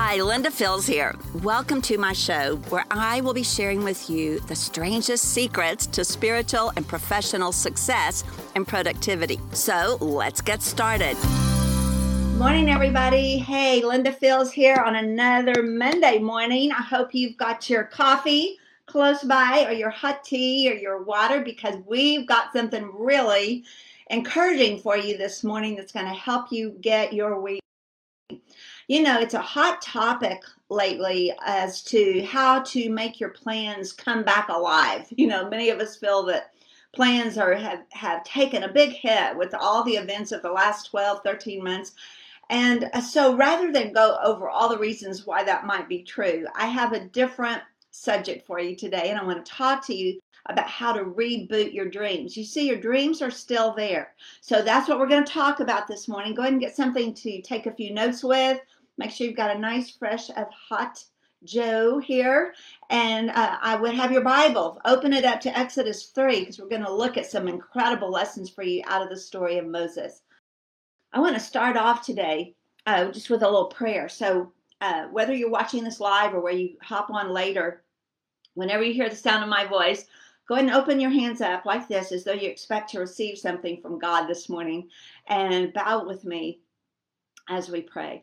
Hi, Linda Fields here. Welcome to my show where I will be sharing with you the strangest secrets to spiritual and professional success and productivity. So let's get started. Morning, everybody. Hey, Linda Fields here on another Monday morning. I hope you've got your coffee close by or your hot tea or your water because we've got something really encouraging for you this morning that's going to help you get your week you know, it's a hot topic lately as to how to make your plans come back alive. You know, many of us feel that plans are have, have taken a big hit with all the events of the last 12, 13 months. And uh, so rather than go over all the reasons why that might be true, I have a different subject for you today. And I want to talk to you about how to reboot your dreams. You see, your dreams are still there. So that's what we're going to talk about this morning. Go ahead and get something to take a few notes with Make sure you've got a nice fresh of hot Joe here. And uh, I would have your Bible. Open it up to Exodus 3 because we're going to look at some incredible lessons for you out of the story of Moses. I want to start off today uh, just with a little prayer. So, uh, whether you're watching this live or where you hop on later, whenever you hear the sound of my voice, go ahead and open your hands up like this as though you expect to receive something from God this morning and bow with me as we pray.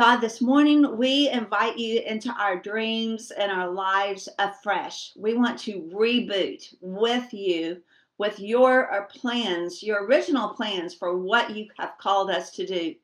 God, this morning we invite you into our dreams and our lives afresh. We want to reboot with you, with your uh, plans, your original plans for what you have called us to do.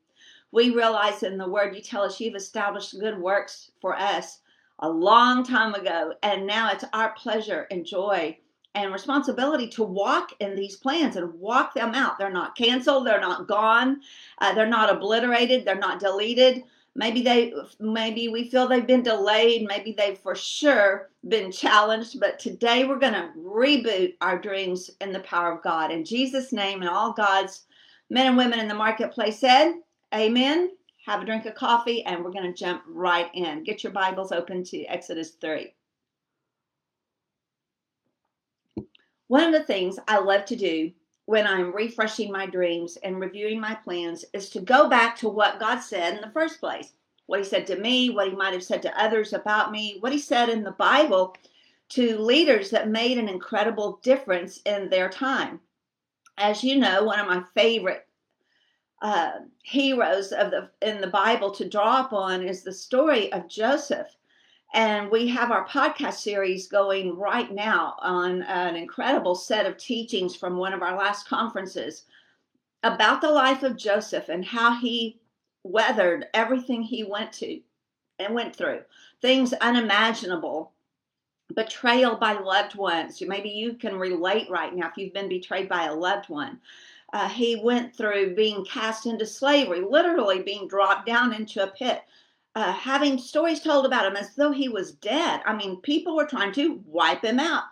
We realize in the word you tell us you've established good works for us a long time ago, and now it's our pleasure and joy and responsibility to walk in these plans and walk them out. They're not canceled, they're not gone, uh, they're not obliterated, they're not deleted maybe they maybe we feel they've been delayed. Maybe they've for sure been challenged. But today we're going to reboot our dreams in the power of god. In jesus name and all god's men and women in the marketplace said amen. Have a drink of coffee and we're going to jump right in. Get your bibles open to exodus 3 one of the things i love to do when I'm refreshing my dreams and reviewing my plans is to go back to what God said in the first place. What He said to me, what He might have said to others about me, what He said in the Bible to leaders that made an incredible difference in their time. As you know, one of my favorite uh, heroes of the in the Bible to draw upon is the story of Joseph. And we have our podcast series going right now on an incredible set of teachings from one of our last conferences about the life of Joseph and how he weathered everything he went to and went through. Things unimaginable, betrayal by loved ones. Maybe you can relate right now if you've been betrayed by a loved one. Uh, he went through being cast into slavery, literally being dropped down into a pit uh, having stories told about him as though he was dead. I mean, people were trying to wipe him out.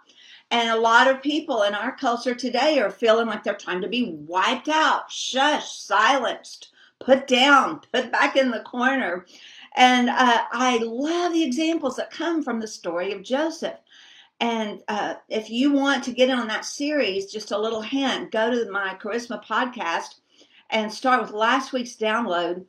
And a lot of people in our culture today are feeling like they're trying to be wiped out, shushed, silenced, put down, put back in the corner. And uh, I love the examples that come from the story of Joseph. And uh, if you want to get in on that series, just a little hint go to my Charisma podcast and start with last week's download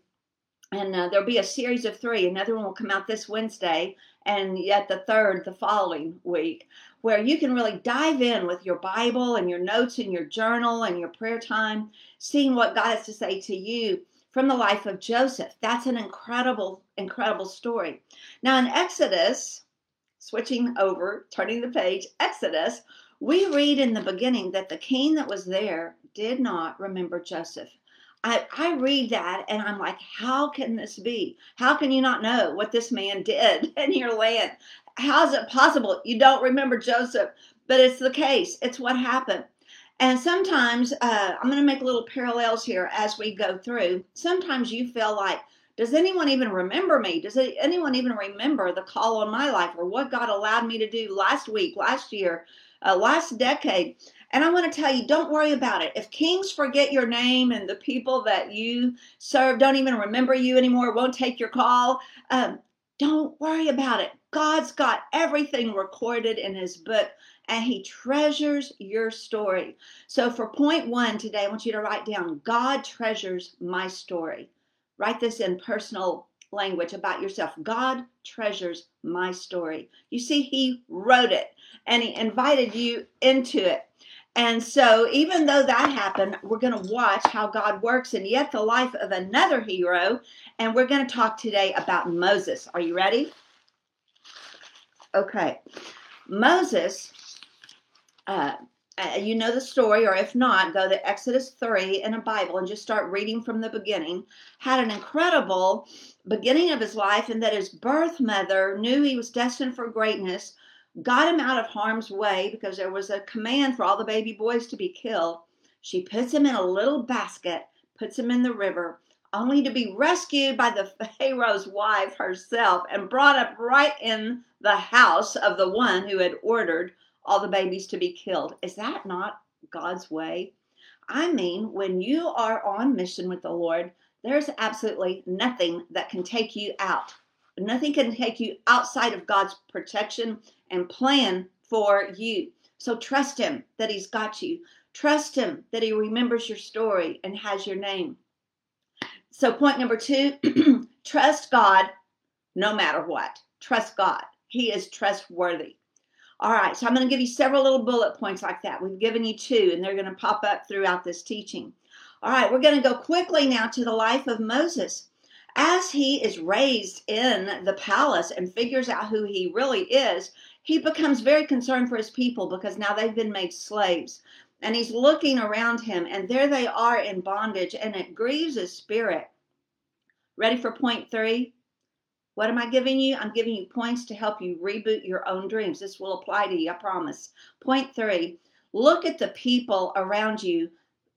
and uh, there'll be a series of three. Another one will come out this Wednesday, and yet the third the following week, where you can really dive in with your Bible and your notes and your journal and your prayer time, seeing what God has to say to you from the life of Joseph. That's an incredible, incredible story. Now, in Exodus, switching over, turning the page, Exodus, we read in the beginning that the king that was there did not remember Joseph. I, I read that and I'm like, how can this be? How can you not know what this man did in your land? How is it possible you don't remember Joseph? But it's the case, it's what happened. And sometimes uh, I'm going to make little parallels here as we go through. Sometimes you feel like, does anyone even remember me? Does anyone even remember the call on my life or what God allowed me to do last week, last year, uh, last decade? And I want to tell you, don't worry about it. If kings forget your name and the people that you serve don't even remember you anymore, won't take your call, um, don't worry about it. God's got everything recorded in his book and he treasures your story. So, for point one today, I want you to write down God treasures my story. Write this in personal language about yourself. God treasures my story. You see, He wrote it and He invited you into it. And so, even though that happened, we're going to watch how God works in yet the life of another hero. And we're going to talk today about Moses. Are you ready? Okay. Moses, uh, you know the story, or if not, go to Exodus 3 in a Bible and just start reading from the beginning. Had an incredible beginning of his life, in that his birth mother knew he was destined for greatness got him out of harm's way because there was a command for all the baby boys to be killed. She puts him in a little basket, puts him in the river, only to be rescued by the Pharaoh's wife herself and brought up right in the house of the one who had ordered all the babies to be killed. Is that not God's way? I mean, when you are on mission with the Lord, there's absolutely nothing that can take you out. Nothing can take you outside of God's protection and plan for you. So trust Him that He's got you. Trust Him that He remembers your story and has your name. So, point number two trust God no matter what. Trust God. He is trustworthy. All right, so I'm going to give you several little bullet points like that. We've given you two, and they're going to pop up throughout this teaching. All right, we're going to go quickly now to the life of Moses. As he is raised in the palace and figures out who he really is, he becomes very concerned for his people because now they've been made slaves. And he's looking around him, and there they are in bondage, and it grieves his spirit. Ready for point three? What am I giving you? I'm giving you points to help you reboot your own dreams. This will apply to you, I promise. Point three look at the people around you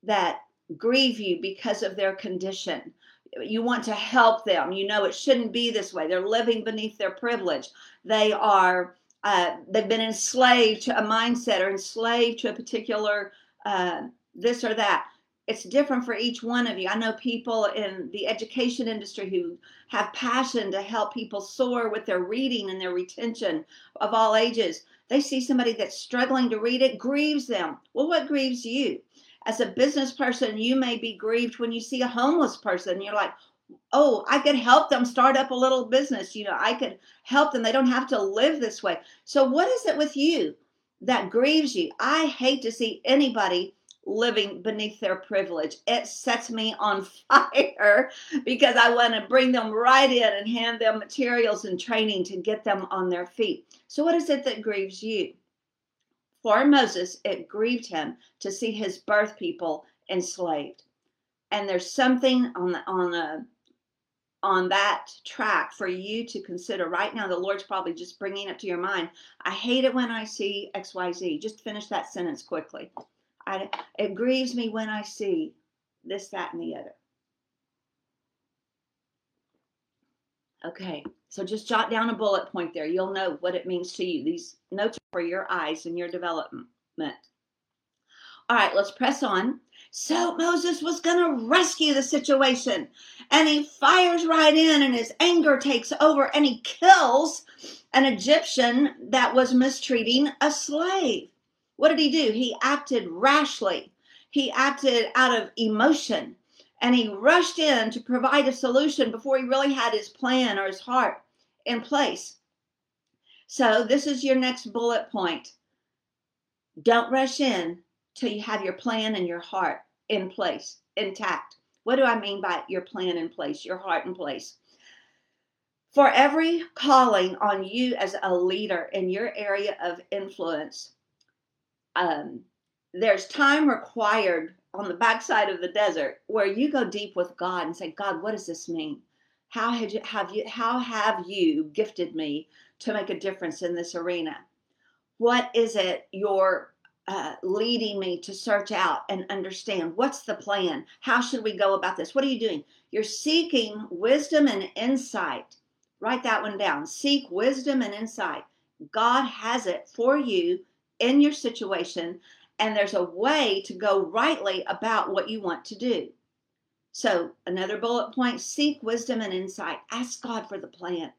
that grieve you because of their condition. You want to help them. You know it shouldn't be this way. They're living beneath their privilege. They are uh, they've been enslaved to a mindset or enslaved to a particular uh, this or that. It's different for each one of you. I know people in the education industry who have passion to help people soar with their reading and their retention of all ages. They see somebody that's struggling to read it, grieves them. Well, what grieves you? As a business person, you may be grieved when you see a homeless person. You're like, oh, I could help them start up a little business. You know, I could help them. They don't have to live this way. So, what is it with you that grieves you? I hate to see anybody living beneath their privilege. It sets me on fire because I want to bring them right in and hand them materials and training to get them on their feet. So, what is it that grieves you? For Moses, it grieved him to see his birth people enslaved. And there's something on the, on a on that track for you to consider right now. The Lord's probably just bringing it to your mind. I hate it when I see XYZ. Just finish that sentence quickly. I, it grieves me when I see this, that, and the other. Okay, so just jot down a bullet point there. You'll know what it means to you. These notes are for your eyes and your development. All right, let's press on. So Moses was going to rescue the situation. And he fires right in, and his anger takes over, and he kills an Egyptian that was mistreating a slave. What did he do? He acted rashly, he acted out of emotion, and he rushed in to provide a solution before he really had his plan or his heart in place. So, this is your next bullet point. Don't rush in till you have your plan and your heart in place, intact. What do I mean by your plan in place, your heart in place? For every calling on you as a leader in your area of influence, um, there's time required on the backside of the desert where you go deep with God and say, God, what does this mean? How have you, have you how have you gifted me to make a difference in this arena? What is it your uh, leading me to search out and understand what's the plan? How should we go about this? What are you doing? You're seeking wisdom and insight. Write that one down. Seek wisdom and insight. God has it for you in your situation, and there's a way to go rightly about what you want to do. So, another bullet point seek wisdom and insight. Ask God for the plan.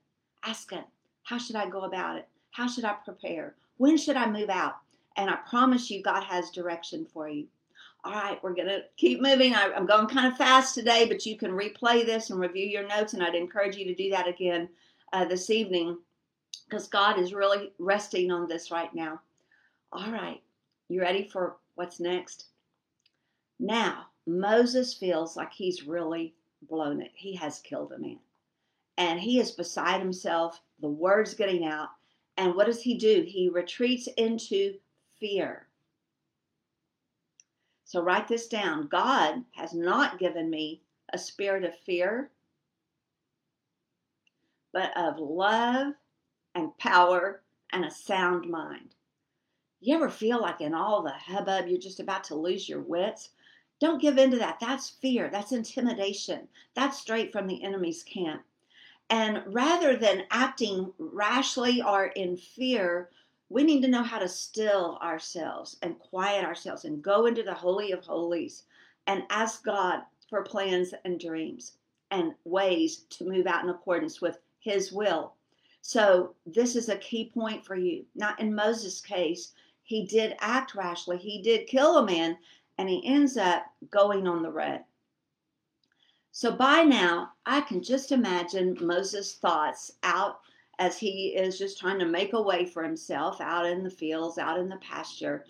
Ask Him, how should I go about it? How should I prepare? When should I move out? And I promise you, God has direction for you. All right, we're going to keep moving. I, am going kind of fast today, but you can replay this and review your notes, and I'd encourage you to do that again uh, this evening because God is really resting on this right now. All right, you ready for what's next? Now, Moses feels like he's really blown it. He has killed a man. And he is beside himself. The word's getting out. And what does he do? He retreats into fear. So write this down. God has not given me a spirit of fear, but of love and power and a sound mind. You ever feel like in all the hubbub you're just about to lose your wits? Don't give in to that. That's fear. That's intimidation. That's straight from the enemy's camp. And rather than acting rashly or in fear, we need to know how to still ourselves and quiet ourselves and go into the Holy of Holies and ask God for plans and dreams and ways to move out in accordance with His will. So, this is a key point for you. Now, in Moses' case, he did act rashly, he did kill a man, and he ends up going on the run. So, by now, I can just imagine Moses' thoughts out as he is just trying to make a way for himself out in the fields, out in the pasture.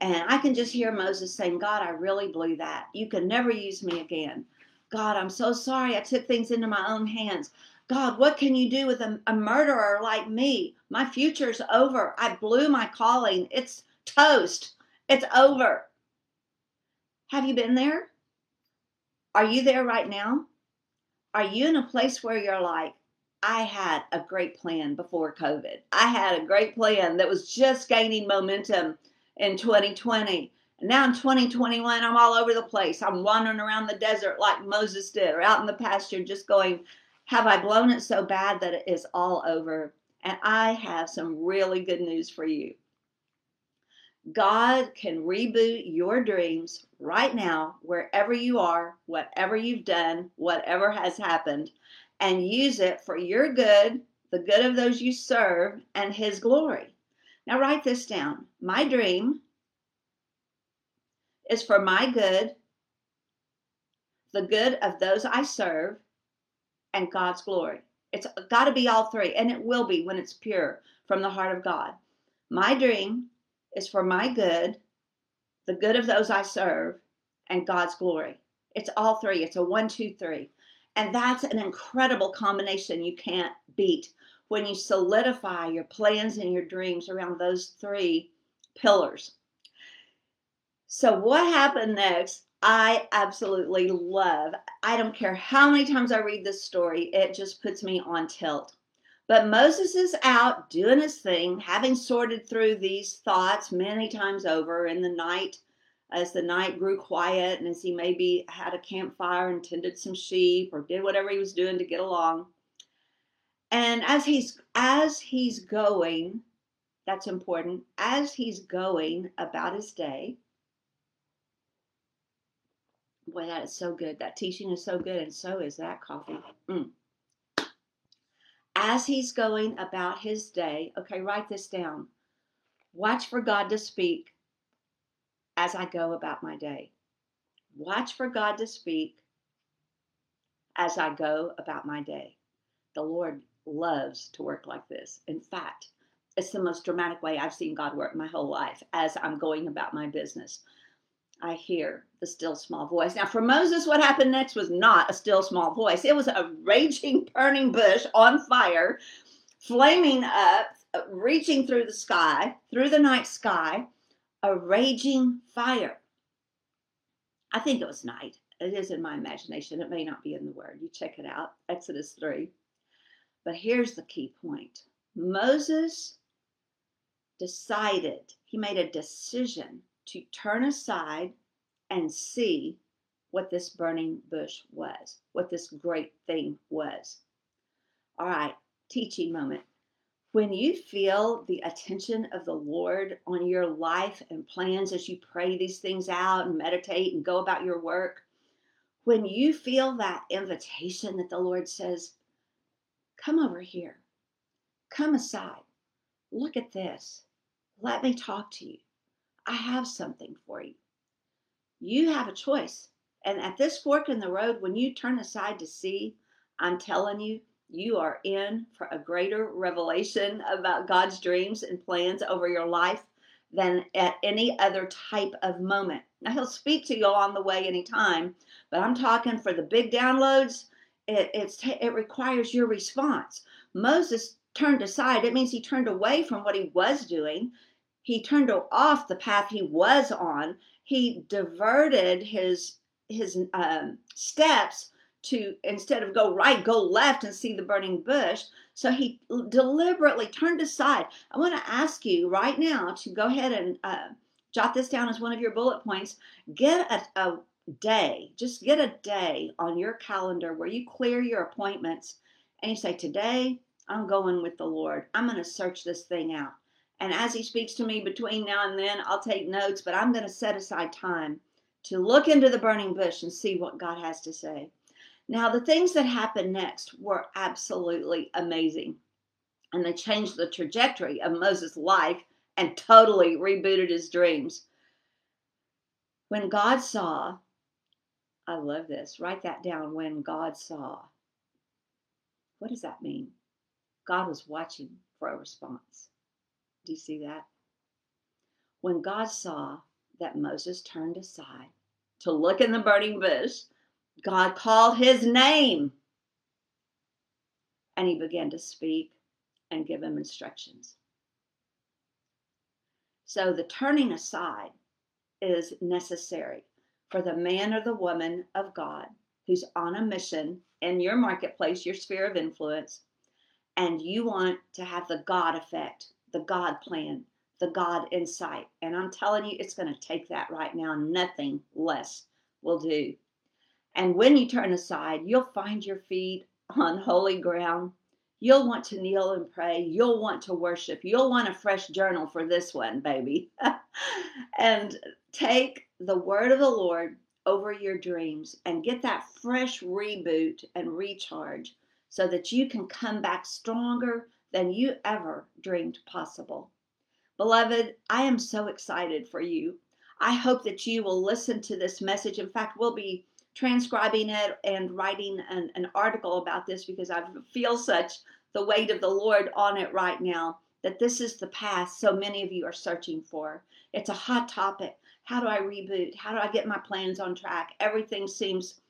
And I can just hear Moses saying, God, I really blew that. You can never use me again. God, I'm so sorry I took things into my own hands. God, what can you do with a, a murderer like me? My future's over. I blew my calling. It's toast. It's over. Have you been there? Are you there right now? Are you in a place where you're like, I had a great plan before COVID. I had a great plan that was just gaining momentum in 2020. And now in 2021, I'm all over the place. I'm wandering around the desert like Moses did, or out in the pasture, just going, Have I blown it so bad that it is all over? And I have some really good news for you. God can reboot your dreams right now, wherever you are, whatever you've done, whatever has happened and use it for your good, the good of those you serve, and His glory. Now, write this down. My dream is for my good, the good of those I serve, and God's glory. It's got to be all three, and it will be when it's pure from the heart of God. My dream is for my good, the good of those I serve, and God's glory. It's all three. It's a one, two, three. And that's an incredible combination you can't beat when you solidify your plans and your dreams around those three pillars. So, what happened next? I absolutely love. I don't care how many times I read this story, it just puts me on tilt. But Moses is out doing his thing, having sorted through these thoughts many times over in the night as the night grew quiet and as he maybe had a campfire and tended some sheep or did whatever he was doing to get along. And as he's as he's going, that's important, as he's going about his day. Boy, that is so good. That teaching is so good, and so is that coffee. Mm. As he's going about his day, okay, write this down. Watch for God to speak as I go about my day. Watch for God to speak as I go about my day. The Lord loves to work like this. In fact, it's the most dramatic way I've seen God work my whole life as I'm going about my business. I hear the still small voice. Now, for Moses, what happened next was not a still small voice. It was a raging, burning bush on fire, flaming up, reaching through the sky, through the night sky a raging fire. I think it was night. It is in my imagination. It may not be in the word. You check it out, Exodus 3. But here's the key point Moses decided, he made a decision to turn aside and see what this burning bush was, what this great thing was. All right, teaching moment when you feel the attention of the Lord on your life and plans as you pray these things out and meditate and go about your work, when you feel that invitation that the Lord says, Come over here, come aside, look at this, let me talk to you. I have something for you. You have a choice. And at this fork in the road, when you turn aside to see, I'm telling you, you are in for a greater revelation about God's dreams and plans over your life than at any other type of moment. Now, He'll speak to you along the way anytime, but I'm talking for the big downloads, it, it requires your response. Moses turned aside, it means he turned away from what he was doing. He turned off the path he was on. He diverted his his um, steps to instead of go right, go left and see the burning bush. So he deliberately turned aside. I want to ask you right now to go ahead and uh, jot this down as one of your bullet points. Get a, a day, just get a day on your calendar where you clear your appointments and you say, Today I'm going with the Lord. I'm going to search this thing out. And as He speaks to me between now and then, I'll take notes, but I'm going to set aside time to look into the burning bush and see what God has to say. Now, the things that happened next were absolutely amazing. And they changed the trajectory of Moses' life and totally rebooted his dreams. When God saw, I love this, write that down. When God saw, what does that mean? God was watching for a response. Do you see that? When God saw that Moses turned aside to look in the burning bush, God called his name. And he began to speak and give him instructions. So the turning aside is necessary for the man or the woman of God who's on a mission in your marketplace, your sphere of influence, and you want to have the God effect, the God plan, the God insight. And I'm telling you, it's going to take that right now. Nothing less will do. And when you turn aside, you'll find your feet on holy ground. You'll want to kneel and pray. You'll want to worship. You'll want a fresh journal for this one, baby. and take the word of the Lord over your dreams and get that fresh reboot and recharge so that you can come back stronger than you ever dreamed possible. Beloved, I am so excited for you. I hope that you will listen to this message. In fact, we'll be transcribing it and writing an, an article about this because I feel such the weight of the Lord on it right now that this is the path so many of you are searching for. It's a hot topic. How do I reboot? How do I get my plans on track? Everything seems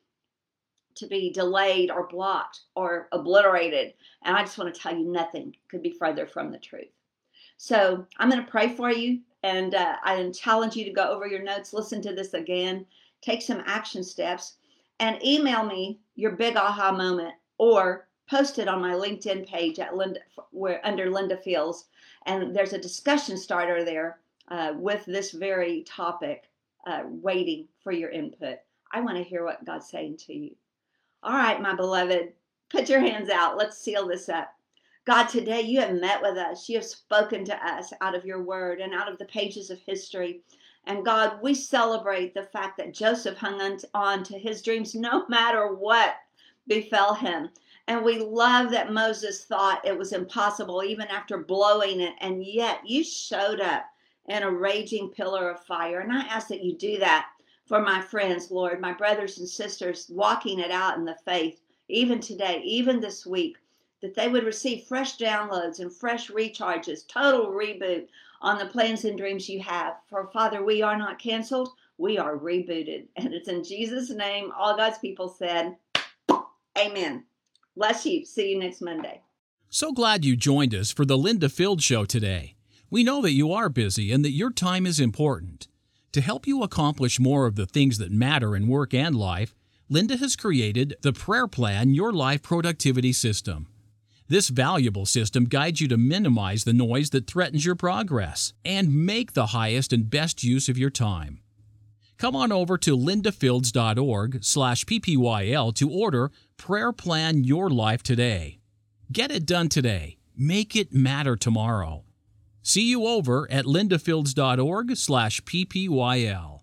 to be delayed or blocked or obliterated. And I just want to tell you nothing could be further from the truth. So I'm going to pray for you and uh, I challenge you to go over your notes, listen to this again, take some action steps, and email me your big aha moment or post it on my LinkedIn page at Linda, where under Linda Fields. And there's a discussion starter there uh, with this very topic, uh, waiting for your input. I want to hear what God's saying to you. All right, my beloved, put your hands out. Let's seal this up. God, today you have met with us. You have spoken to us out of your word and out of the pages of history. And God, we celebrate the fact that Joseph hung on to his dreams no matter what befell him. And we love that Moses thought it was impossible even after blowing it. And yet you showed up in a raging pillar of fire. And I ask that you do that for my friends, Lord, my brothers and sisters walking it out in the faith, even today, even this week, that they would receive fresh downloads and fresh recharges, total reboot on the plans and dreams you have. For Father, we are not canceled, we are rebooted. And it's in Jesus' name, all God's people said, Amen. Bless you. See you next Monday. So glad you joined us for the Linda Field Show today. We know that you are busy and that your time is important. To help you accomplish more of the things that matter in work and life, Linda has created the Prayer Plan Your Life Productivity System. This valuable system guides you to minimize the noise that threatens your progress and make the highest and best use of your time. Come on over to lindafields.org slash ppyl to order Prayer Plan Your Life today. Get it done today. Make it matter tomorrow. See you over at lindafields.org slash ppyl.